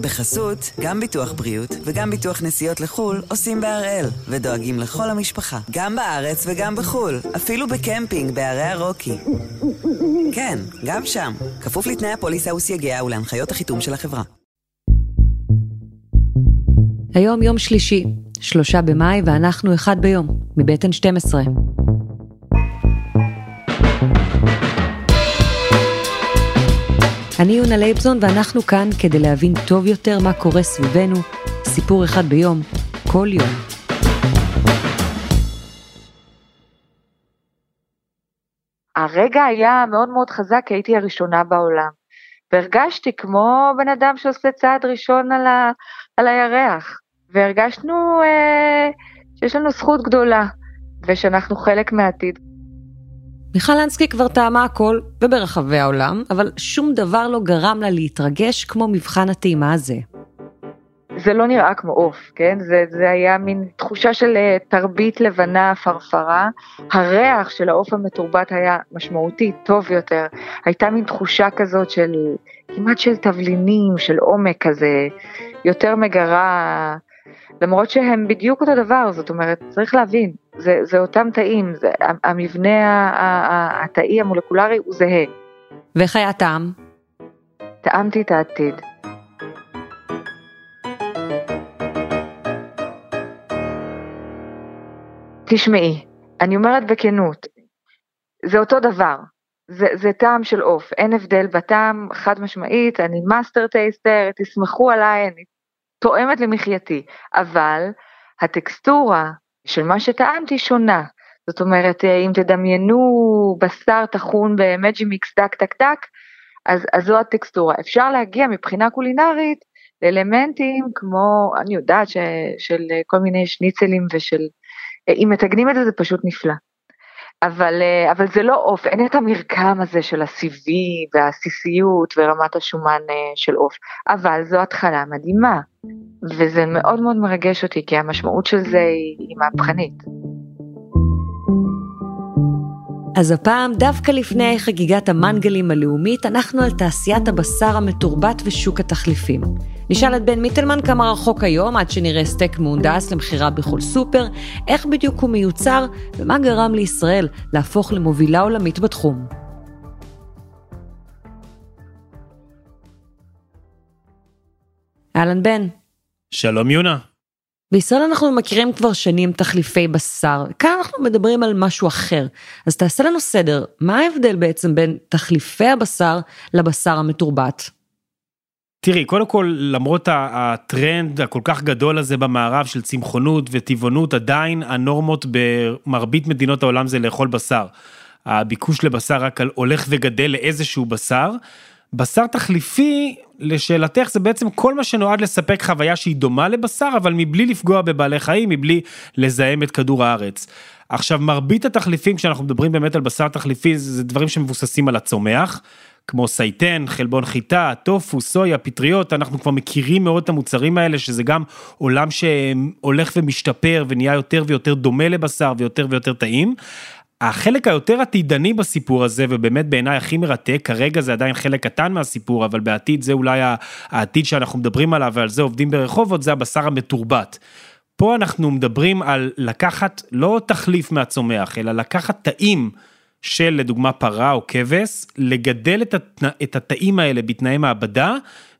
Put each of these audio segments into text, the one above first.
בחסות, גם ביטוח בריאות וגם ביטוח נסיעות לחו"ל עושים בהראל, ודואגים לכל המשפחה, גם בארץ וגם בחו"ל, אפילו בקמפינג בערי הרוקי. כן, גם שם, כפוף לתנאי הפוליסה וסייגיה ולהנחיות החיתום של החברה. היום יום שלישי, שלושה במאי, ואנחנו אחד ביום, מבית N12. אני יונה לייבזון ואנחנו כאן כדי להבין טוב יותר מה קורה סביבנו, סיפור אחד ביום, כל יום. הרגע היה מאוד מאוד חזק, כי הייתי הראשונה בעולם. והרגשתי כמו בן אדם שעושה צעד ראשון על, ה, על הירח. והרגשנו אה, שיש לנו זכות גדולה, ושאנחנו חלק מהעתיד. מיכל אנסקי כבר טעמה הכל, וברחבי העולם, אבל שום דבר לא גרם לה להתרגש כמו מבחן הטעימה הזה. זה לא נראה כמו עוף, כן? זה, זה היה מין תחושה של אה, תרבית לבנה פרפרה. הריח של העוף המתורבת היה משמעותי, טוב יותר. הייתה מין תחושה כזאת של, כמעט של תבלינים, של עומק כזה, יותר מגרה, למרות שהם בדיוק אותו דבר, זאת אומרת, צריך להבין, זה, זה אותם תאים, זה, המבנה התאי המולקולרי הוא זהה. ואיך היה טעם? טעמתי את העתיד. תשמעי, אני אומרת בכנות, זה אותו דבר, זה, זה טעם של עוף, אין הבדל בטעם, חד משמעית, אני master taster, תסמכו עליי, אני טועמת למחייתי, אבל הטקסטורה של מה שטעמתי שונה. זאת אומרת, אם תדמיינו בשר טחון במג'י מיקס דק דק דק, אז, אז זו הטקסטורה. אפשר להגיע מבחינה קולינרית לאלמנטים כמו, אני יודעת, ש, של כל מיני שניצלים ושל, אם מתגנים את זה זה פשוט נפלא. אבל, אה, אבל זה לא עוף, אין את המרקם הזה של הסיבי והעסיסיות ורמת השומן אה, של עוף, אבל זו התחלה מדהימה, וזה מאוד מאוד מרגש אותי, כי המשמעות של זה היא מהפכנית. אז הפעם, דווקא לפני חגיגת המנגלים הלאומית, אנחנו על תעשיית הבשר המתורבת ושוק התחליפים. נשאל את בן מיטלמן כמה רחוק היום, עד שנראה סטייק מהונדס למכירה בכל סופר, איך בדיוק הוא מיוצר, ומה גרם לישראל להפוך למובילה עולמית בתחום. אהלן בן. שלום יונה. בישראל אנחנו מכירים כבר שנים תחליפי בשר, כאן אנחנו מדברים על משהו אחר. אז תעשה לנו סדר, מה ההבדל בעצם בין תחליפי הבשר לבשר המתורבת? תראי, קודם כל, למרות הטרנד הכל כך גדול הזה במערב של צמחונות וטבעונות, עדיין הנורמות במרבית מדינות העולם זה לאכול בשר. הביקוש לבשר רק הולך וגדל לאיזשהו בשר. בשר תחליפי, לשאלתך, זה בעצם כל מה שנועד לספק חוויה שהיא דומה לבשר, אבל מבלי לפגוע בבעלי חיים, מבלי לזהם את כדור הארץ. עכשיו, מרבית התחליפים, כשאנחנו מדברים באמת על בשר תחליפי, זה דברים שמבוססים על הצומח. כמו סייטן, חלבון חיטה, טופו, סויה, פטריות, אנחנו כבר מכירים מאוד את המוצרים האלה, שזה גם עולם שהולך ומשתפר ונהיה יותר ויותר דומה לבשר ויותר ויותר טעים. החלק היותר עתידני בסיפור הזה, ובאמת בעיניי הכי מרתק, כרגע זה עדיין חלק קטן מהסיפור, אבל בעתיד זה אולי העתיד שאנחנו מדברים עליו, ועל זה עובדים ברחובות, זה הבשר המתורבת. פה אנחנו מדברים על לקחת לא תחליף מהצומח, אלא לקחת תאים של לדוגמה פרה או כבש, לגדל את, התנא, את התאים האלה בתנאי מעבדה,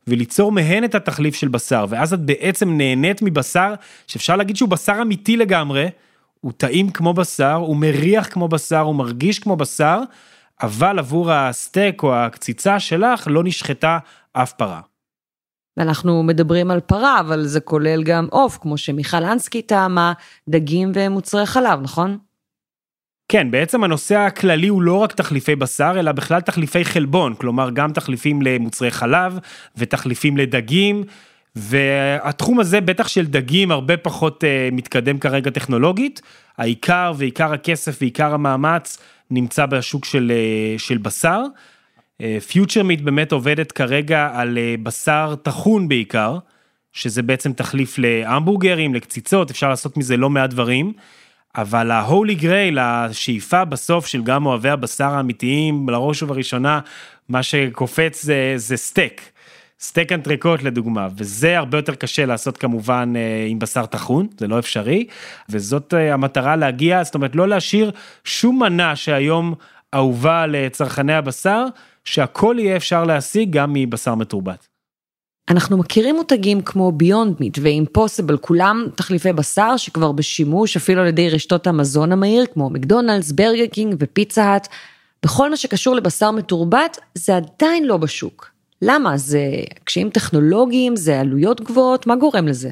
וליצור מהן את התחליף של בשר, ואז את בעצם נהנית מבשר שאפשר להגיד שהוא בשר אמיתי לגמרי, הוא טעים כמו בשר, הוא מריח כמו בשר, הוא מרגיש כמו בשר, אבל עבור הסטייק או הקציצה שלך לא נשחטה אף פרה. ואנחנו מדברים על פרה, אבל זה כולל גם עוף, כמו שמיכל אנסקי טעמה, דגים ומוצרי חלב, נכון? כן, בעצם הנושא הכללי הוא לא רק תחליפי בשר, אלא בכלל תחליפי חלבון, כלומר גם תחליפים למוצרי חלב ותחליפים לדגים, והתחום הזה, בטח של דגים, הרבה פחות uh, מתקדם כרגע טכנולוגית. העיקר ועיקר הכסף ועיקר המאמץ נמצא בשוק של, uh, של בשר. פיוטר uh, מיט באמת עובדת כרגע על uh, בשר טחון בעיקר, שזה בעצם תחליף להמבורגרים, לקציצות, אפשר לעשות מזה לא מעט דברים. אבל ההולי גרייל, השאיפה בסוף של גם אוהבי הבשר האמיתיים, לראש ובראשונה, מה שקופץ זה, זה סטייק. סטייק אנטריקוט לדוגמה, וזה הרבה יותר קשה לעשות כמובן אה, עם בשר טחון, זה לא אפשרי, וזאת אה, המטרה להגיע, זאת אומרת לא להשאיר שום מנה שהיום אהובה לצרכני הבשר, שהכל יהיה אפשר להשיג גם מבשר מתורבת. אנחנו מכירים מותגים כמו Beyond Meat ו Impossible, כולם תחליפי בשר שכבר בשימוש אפילו על ידי רשתות המזון המהיר כמו מקדונלדס, ברגר קינג ופיצה האט. בכל מה שקשור לבשר מתורבת זה עדיין לא בשוק. למה? זה קשיים טכנולוגיים, זה עלויות גבוהות, מה גורם לזה?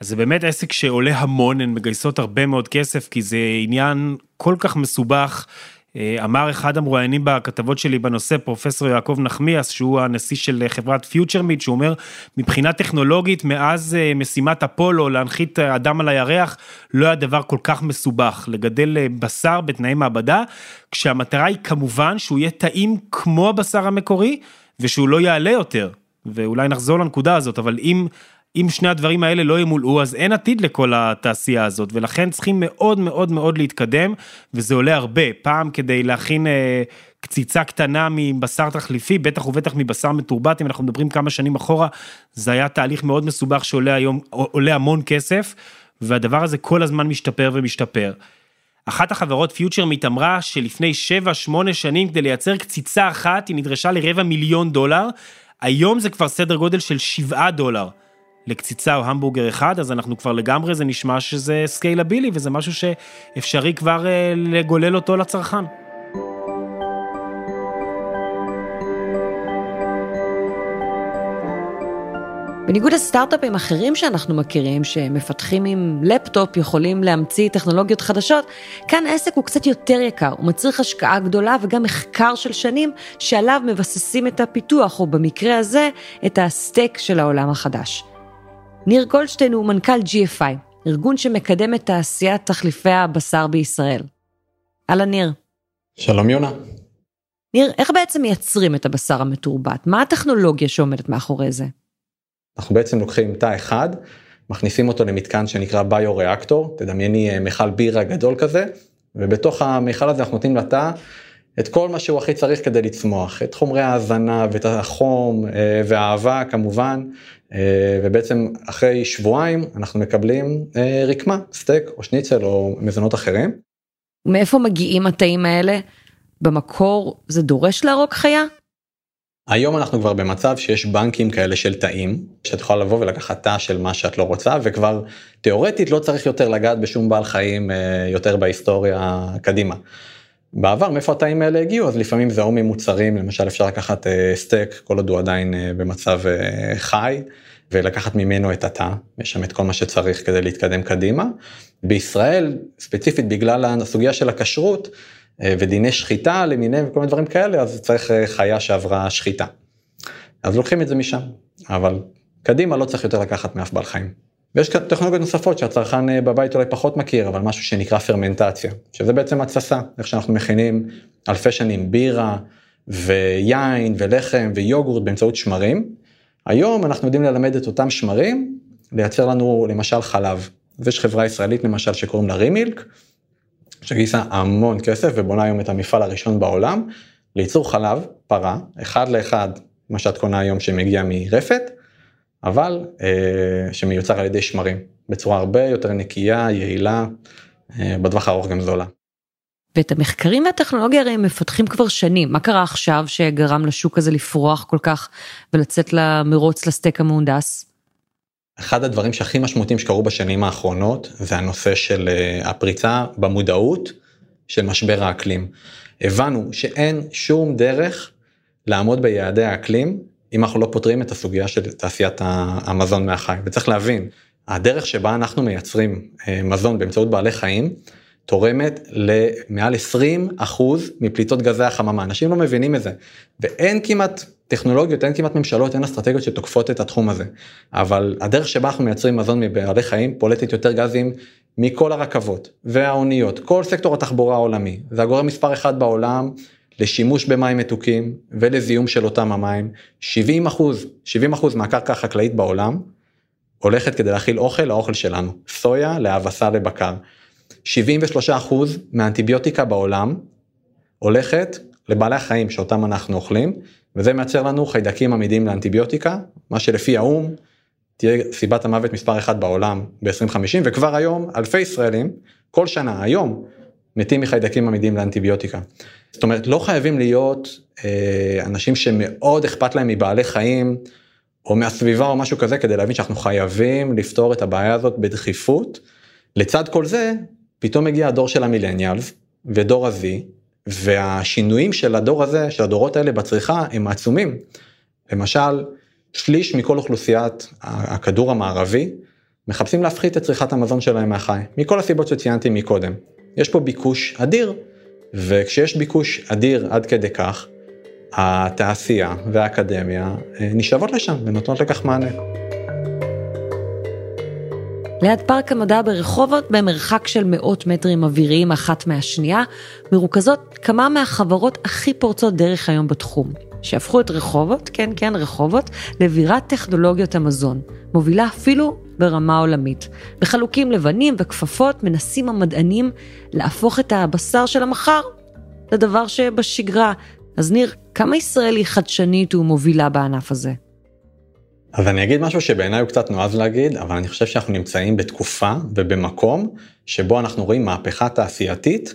אז זה באמת עסק שעולה המון, הן מגייסות הרבה מאוד כסף, כי זה עניין כל כך מסובך. אה, אמר אחד המרואיינים בכתבות שלי בנושא, פרופסור יעקב נחמיאס, שהוא הנשיא של חברת פיוטרמיד, שהוא אומר, מבחינה טכנולוגית, מאז אה, משימת אפולו להנחית אדם על הירח, לא היה דבר כל כך מסובך, לגדל אה, בשר בתנאי מעבדה, כשהמטרה היא כמובן שהוא יהיה טעים כמו הבשר המקורי, ושהוא לא יעלה יותר. ואולי נחזור לנקודה הזאת, אבל אם אם שני הדברים האלה לא ימולאו, אז אין עתיד לכל התעשייה הזאת, ולכן צריכים מאוד מאוד מאוד להתקדם, וזה עולה הרבה. פעם כדי להכין אה, קציצה קטנה מבשר תחליפי, בטח ובטח מבשר מתורבת, אם אנחנו מדברים כמה שנים אחורה, זה היה תהליך מאוד מסובך שעולה היום, עולה המון כסף, והדבר הזה כל הזמן משתפר ומשתפר. אחת החברות Future Meat אמרה שלפני 7-8 שנים כדי לייצר קציצה אחת היא נדרשה לרבע מיליון דולר, היום זה כבר סדר גודל של 7 דולר. לקציצה או המבורגר אחד, אז אנחנו כבר לגמרי, זה נשמע שזה scalable וזה משהו שאפשרי כבר אה, לגולל אותו לצרכן. בניגוד לסטארט-אפים אחרים שאנחנו מכירים, שמפתחים עם לפטופ, יכולים להמציא טכנולוגיות חדשות, כאן העסק הוא קצת יותר יקר, הוא מצריך השקעה גדולה וגם מחקר של שנים שעליו מבססים את הפיתוח, או במקרה הזה, את הסטייק של העולם החדש. ניר גולדשטיין הוא מנכ"ל GFI, ארגון שמקדם את תעשיית תחליפי הבשר בישראל. אהלן ניר. שלום יונה. ניר, איך בעצם מייצרים את הבשר המתורבת? מה הטכנולוגיה שעומדת מאחורי זה? אנחנו בעצם לוקחים תא אחד, מכניסים אותו למתקן שנקרא ביו-ריאקטור, תדמייני אה, מכל בירה גדול כזה, ובתוך המכל הזה אנחנו נותנים לתא את כל מה שהוא הכי צריך כדי לצמוח, את חומרי ההזנה ואת החום אה, והאהבה כמובן, ובעצם אחרי שבועיים אנחנו מקבלים אה, רקמה, סטייק או שניצל או מזונות אחרים. מאיפה מגיעים התאים האלה? במקור זה דורש להרוג חיה? היום אנחנו כבר במצב שיש בנקים כאלה של תאים, שאת יכולה לבוא ולקחת תא של מה שאת לא רוצה, וכבר תיאורטית לא צריך יותר לגעת בשום בעל חיים יותר בהיסטוריה קדימה. בעבר מאיפה התאים האלה הגיעו אז לפעמים זה או ממוצרים למשל אפשר לקחת אה, סטייק כל עוד הוא עדיין אה, במצב אה, חי ולקחת ממנו את התא יש שם את כל מה שצריך כדי להתקדם קדימה. בישראל ספציפית בגלל הסוגיה של הכשרות ודיני שחיטה למיניהם וכל מיני דברים כאלה אז צריך חיה שעברה שחיטה. אז לוקחים את זה משם אבל קדימה לא צריך יותר לקחת מאף בעל חיים. ויש טכנולוגיות נוספות שהצרכן אה, בבית אולי פחות מכיר, אבל משהו שנקרא פרמנטציה, שזה בעצם התססה, איך שאנחנו מכינים אלפי שנים בירה ויין ולחם ויוגורט באמצעות שמרים. היום אנחנו יודעים ללמד את אותם שמרים, לייצר לנו למשל חלב. ויש חברה ישראלית למשל שקוראים לה רימילק, שגייסה המון כסף ובונה היום את המפעל הראשון בעולם, לייצור חלב, פרה, אחד לאחד, מה שאת קונה היום שמגיע מרפת, אבל אה, שמיוצר על ידי שמרים בצורה הרבה יותר נקייה, יעילה, אה, בטווח הארוך גם זולה. ואת המחקרים והטכנולוגיה הרי הם מפתחים כבר שנים, מה קרה עכשיו שגרם לשוק הזה לפרוח כל כך ולצאת למרוץ לסטייק המהונדס? אחד הדברים שהכי משמעותיים שקרו בשנים האחרונות זה הנושא של אה, הפריצה במודעות של משבר האקלים. הבנו שאין שום דרך לעמוד ביעדי האקלים אם אנחנו לא פותרים את הסוגיה של תעשיית המזון מהחי. וצריך להבין, הדרך שבה אנחנו מייצרים אה, מזון באמצעות בעלי חיים, תורמת למעל 20 אחוז מפליטות גזי החממה, אנשים לא מבינים את זה, ואין כמעט טכנולוגיות, אין כמעט ממשלות, אין אסטרטגיות שתוקפות את התחום הזה, אבל הדרך שבה אנחנו מייצרים מזון מבעלי חיים פולטת יותר גזים מכל הרכבות והאוניות, כל סקטור התחבורה העולמי, זה הגורם מספר אחד בעולם לשימוש במים מתוקים ולזיהום של אותם המים, 70 אחוז, 70 אחוז מהקרקע החקלאית בעולם הולכת כדי להכיל אוכל לאוכל שלנו, סויה להאבסה לבקר. 73 אחוז מהאנטיביוטיקה בעולם הולכת לבעלי החיים שאותם אנחנו אוכלים, וזה מייצר לנו חיידקים עמידים לאנטיביוטיקה, מה שלפי האו"ם תהיה סיבת המוות מספר אחת בעולם ב-2050, וכבר היום אלפי ישראלים, כל שנה, היום, מתים מחיידקים עמידים לאנטיביוטיקה. זאת אומרת, לא חייבים להיות אה, אנשים שמאוד אכפת להם מבעלי חיים, או מהסביבה או משהו כזה, כדי להבין שאנחנו חייבים לפתור את הבעיה הזאת בדחיפות. לצד כל זה, פתאום מגיע הדור של המילניאלס ודור ה-Z, והשינויים של הדור הזה, של הדורות האלה בצריכה, הם עצומים. למשל, שליש מכל אוכלוסיית הכדור המערבי מחפשים להפחית את צריכת המזון שלהם מהחי, מכל הסיבות שציינתי מקודם. יש פה ביקוש אדיר, וכשיש ביקוש אדיר עד כדי כך, התעשייה והאקדמיה אה, נשאבות לשם ונותנות לכך מענה. ליד פארק המדע ברחובות, במרחק של מאות מטרים אוויריים אחת מהשנייה, מרוכזות כמה מהחברות הכי פורצות דרך היום בתחום, שהפכו את רחובות, כן כן רחובות, לבירת טכנולוגיות המזון, מובילה אפילו ברמה עולמית. בחלוקים לבנים וכפפות מנסים המדענים להפוך את הבשר של המחר לדבר שבשגרה. אז ניר, כמה ישראל היא חדשנית ומובילה בענף הזה? אז אני אגיד משהו שבעיניי הוא קצת נועז להגיד, אבל אני חושב שאנחנו נמצאים בתקופה ובמקום שבו אנחנו רואים מהפכה תעשייתית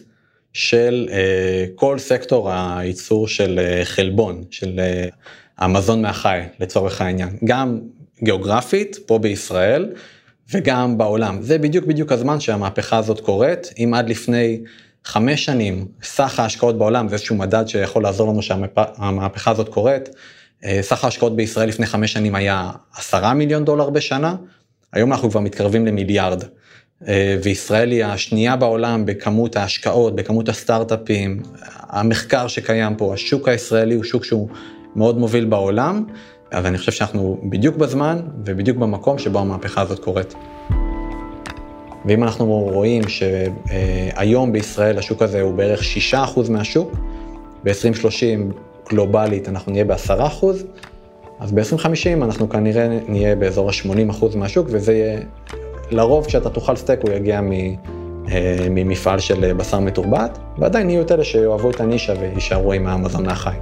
של אה, כל סקטור הייצור של אה, חלבון, של אה, המזון מהחי לצורך העניין, גם גיאוגרפית פה בישראל וגם בעולם. זה בדיוק בדיוק הזמן שהמהפכה הזאת קורית, אם עד לפני חמש שנים סך ההשקעות בעולם זה איזשהו מדד שיכול לעזור לנו שהמהפכה הזאת קורית. אה, סך ההשקעות בישראל לפני חמש שנים היה עשרה מיליון דולר בשנה, היום אנחנו כבר מתקרבים למיליארד. אה, וישראל היא השנייה בעולם בכמות ההשקעות, בכמות הסטארט-אפים, המחקר שקיים פה, השוק הישראלי הוא שוק שהוא מאוד מוביל בעולם, אז אני חושב שאנחנו בדיוק בזמן ובדיוק במקום שבו המהפכה הזאת קורית. ואם אנחנו רואים שהיום בישראל השוק הזה הוא בערך 6% מהשוק, ב-2030 גלובלית אנחנו נהיה ב-10%, אז ב-2050 אנחנו כנראה נהיה באזור ה-80% מהשוק, וזה יהיה, לרוב כשאתה תאכל סטייק הוא יגיע מ, אה, ממפעל של בשר מתורבת, ועדיין יהיו את אלה שיאהבו את הנישה ויישארו עם המזון מהחי.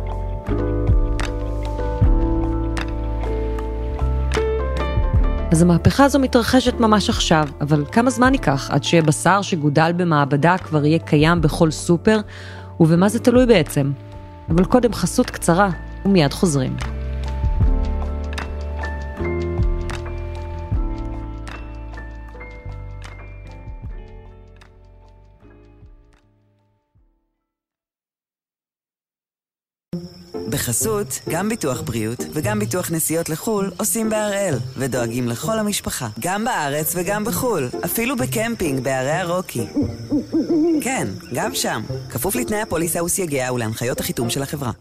אז המהפכה הזו מתרחשת ממש עכשיו, אבל כמה זמן ייקח עד שבשר שגודל במעבדה כבר יהיה קיים בכל סופר, ובמה זה תלוי בעצם? אבל קודם חסות קצרה, ומיד חוזרים. בחסות, גם ביטוח בריאות וגם ביטוח נסיעות לחו"ל עושים בהראל, ודואגים לכל המשפחה, גם בארץ וגם בחו"ל, אפילו בקמפינג בערי הרוקי. כן, גם שם, כפוף לתנאי הפוליסה וסייגיה ולהנחיות החיתום של החברה.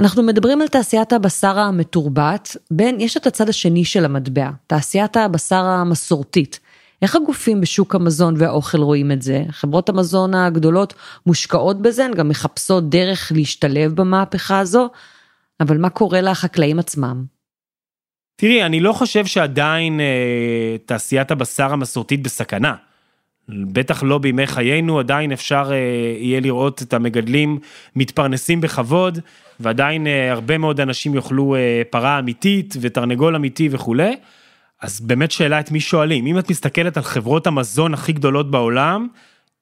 אנחנו מדברים על תעשיית הבשר המתורבת, בין, יש את הצד השני של המטבע, תעשיית הבשר המסורתית. איך הגופים בשוק המזון והאוכל רואים את זה? חברות המזון הגדולות מושקעות בזה, הן גם מחפשות דרך להשתלב במהפכה הזו, אבל מה קורה לחקלאים עצמם? תראי, אני לא חושב שעדיין אה, תעשיית הבשר המסורתית בסכנה. בטח לא בימי חיינו, עדיין אפשר אה, יהיה לראות את המגדלים מתפרנסים בכבוד, ועדיין אה, הרבה מאוד אנשים יאכלו אה, פרה אמיתית ותרנגול אמיתי וכולי. אז באמת שאלה את מי שואלים, אם את מסתכלת על חברות המזון הכי גדולות בעולם,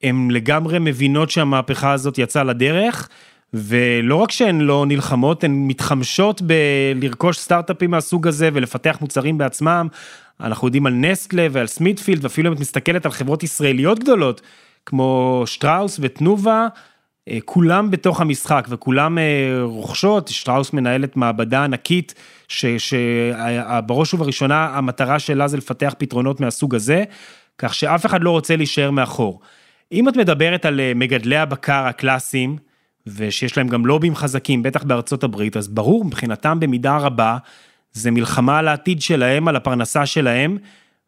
הן לגמרי מבינות שהמהפכה הזאת יצאה לדרך, ולא רק שהן לא נלחמות, הן מתחמשות בלרכוש סטארט-אפים מהסוג הזה ולפתח מוצרים בעצמם. אנחנו יודעים על נסטלה ועל סמיתפילד, ואפילו אם את מסתכלת על חברות ישראליות גדולות, כמו שטראוס ותנובה, כולם בתוך המשחק וכולם אה, רוכשות, שטראוס מנהלת מעבדה ענקית, שבראש ובראשונה המטרה שלה זה לפתח פתרונות מהסוג הזה, כך שאף אחד לא רוצה להישאר מאחור. אם את מדברת על אה, מגדלי הבקר הקלאסיים, ושיש להם גם לובים חזקים, בטח בארצות הברית, אז ברור, מבחינתם במידה רבה, זה מלחמה על העתיד שלהם, על הפרנסה שלהם,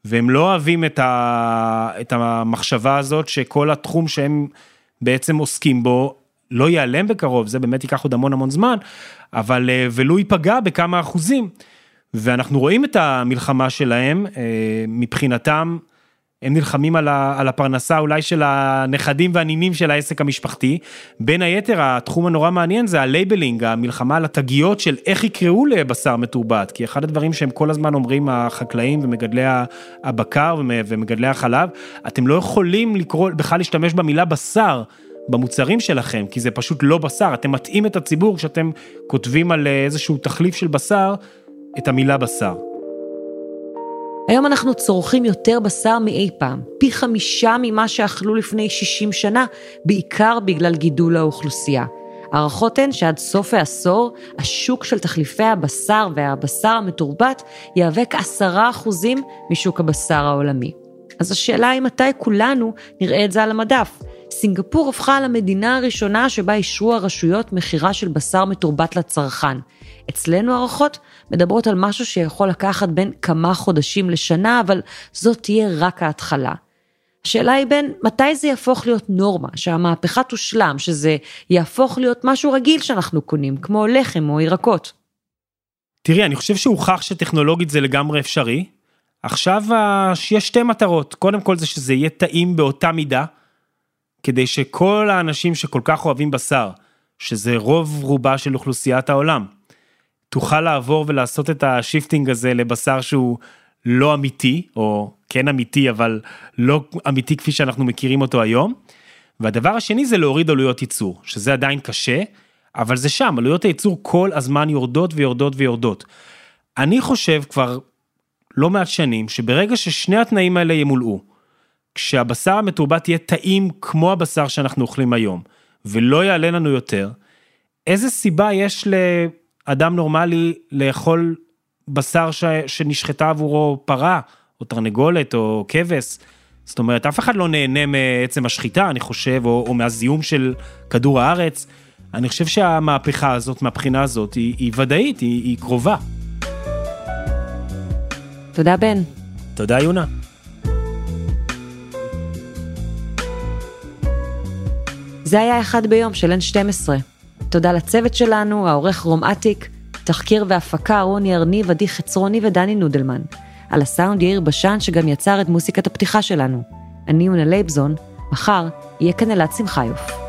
והם לא אוהבים את, ה... את המחשבה הזאת שכל התחום שהם בעצם עוסקים בו לא ייעלם בקרוב, זה באמת ייקח עוד המון המון זמן, אבל אה, ולו ייפגע בכמה אחוזים. ואנחנו רואים את המלחמה שלהם, אה, מבחינתם, הם נלחמים על, ה, על הפרנסה אולי של הנכדים והנינים של העסק המשפחתי. בין היתר, התחום הנורא מעניין זה ה labeling, המלחמה על התגיות של איך יקראו לבשר מתורבת, כי אחד הדברים שהם כל הזמן אומרים החקלאים ומגדלי הבקר ומגדלי החלב, אתם לא יכולים לקרוא, בכלל להשתמש במילה בשר. במוצרים שלכם, כי זה פשוט לא בשר, אתם מטעים את הציבור כשאתם כותבים על איזשהו תחליף של בשר, את המילה בשר. היום אנחנו צורכים יותר בשר מאי פעם, פי חמישה ממה שאכלו לפני 60 שנה, בעיקר בגלל גידול האוכלוסייה. הערכות הן שעד סוף העשור, השוק של תחליפי הבשר והבשר המתורבת יהווה כעשרה אחוזים משוק הבשר העולמי. אז השאלה היא מתי כולנו נראה את זה על המדף. סינגפור הפכה למדינה הראשונה שבה אישרו הרשויות מכירה של בשר מתורבת לצרכן. אצלנו הערכות מדברות על משהו שיכול לקחת בין כמה חודשים לשנה, אבל זאת תהיה רק ההתחלה. השאלה היא בין מתי זה יהפוך להיות נורמה, שהמהפכה תושלם, שזה יהפוך להיות משהו רגיל שאנחנו קונים, כמו לחם או ירקות. תראי, אני חושב שהוכח שטכנולוגית זה לגמרי אפשרי. עכשיו יש שתי מטרות, קודם כל זה שזה יהיה טעים באותה מידה, כדי שכל האנשים שכל כך אוהבים בשר, שזה רוב רובה של אוכלוסיית העולם, תוכל לעבור ולעשות את ה shifting הזה לבשר שהוא לא אמיתי, או כן אמיתי, אבל לא אמיתי כפי שאנחנו מכירים אותו היום. והדבר השני זה להוריד עלויות ייצור, שזה עדיין קשה, אבל זה שם, עלויות הייצור כל הזמן יורדות ויורדות ויורדות. אני חושב כבר לא מעט שנים, שברגע ששני התנאים האלה ימולאו, כשהבשר המתורבת יהיה טעים כמו הבשר שאנחנו אוכלים היום, ולא יעלה לנו יותר, איזה סיבה יש לאדם נורמלי לאכול בשר ש... שנשחטה עבורו פרה, או תרנגולת, או כבש? זאת אומרת, אף אחד לא נהנה מעצם השחיטה, אני חושב, או, או מהזיהום של כדור הארץ. אני חושב שהמהפכה הזאת, מהבחינה הזאת, היא, היא ודאית, היא, היא קרובה. תודה, בן. תודה, יונה. זה היה אחד ביום של N12. תודה לצוות שלנו, העורך רום אטיק, תחקיר והפקה רוני ארניב, עדי חצרוני ודני נודלמן. על הסאונד יאיר בשן שגם יצר את מוסיקת הפתיחה שלנו. אני יונה לייבזון, מחר יהיה כאן אלעד שמחיוף.